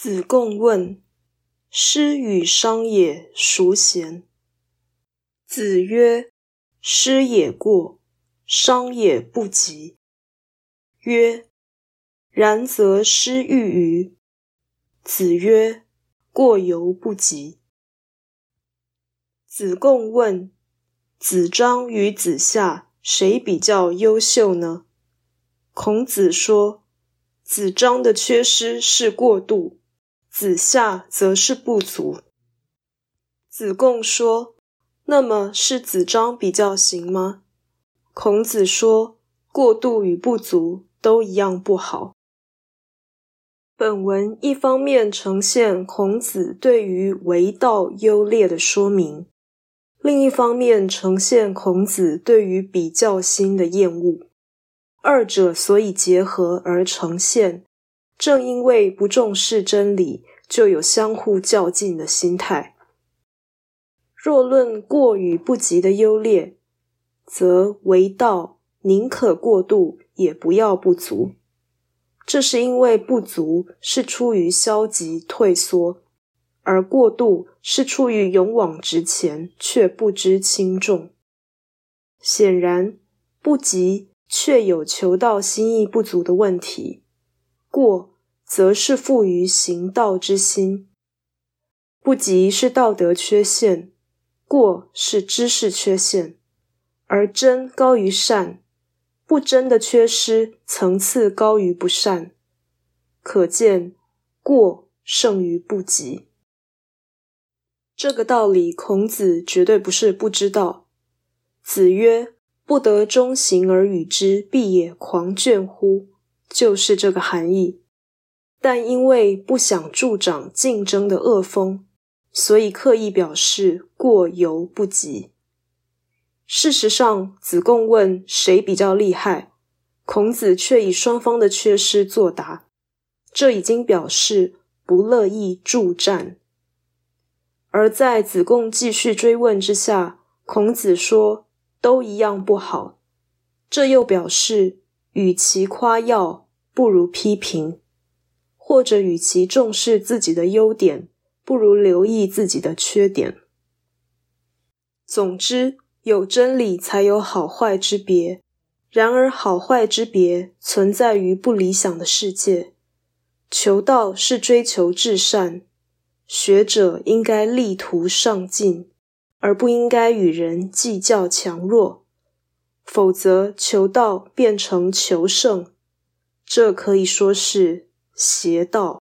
子贡问：“师与商也，孰贤？”子曰：“师也过，商也不及。”曰：“然则师欲与？”子曰：“过犹不及。”子贡问：“子张与子夏，谁比较优秀呢？”孔子说：“子张的缺失是过度。”子夏则是不足。子贡说：“那么是子张比较行吗？”孔子说：“过度与不足都一样不好。”本文一方面呈现孔子对于为道优劣的说明，另一方面呈现孔子对于比较心的厌恶。二者所以结合而呈现。正因为不重视真理，就有相互较劲的心态。若论过与不及的优劣，则为道宁可过度，也不要不足。这是因为不足是出于消极退缩，而过度是出于勇往直前却不知轻重。显然，不及却有求道心意不足的问题。过，则是富于行道之心；不及是道德缺陷，过是知识缺陷，而真高于善，不真的缺失层次高于不善。可见，过胜于不及。这个道理，孔子绝对不是不知道。子曰：“不得中行而与之，必也狂倦乎？”就是这个含义，但因为不想助长竞争的恶风，所以刻意表示过犹不及。事实上，子贡问谁比较厉害，孔子却以双方的缺失作答，这已经表示不乐意助战。而在子贡继续追问之下，孔子说都一样不好，这又表示。与其夸耀，不如批评；或者与其重视自己的优点，不如留意自己的缺点。总之，有真理才有好坏之别。然而，好坏之别存在于不理想的世界。求道是追求至善，学者应该力图上进，而不应该与人计较强弱。否则，求道变成求胜，这可以说是邪道。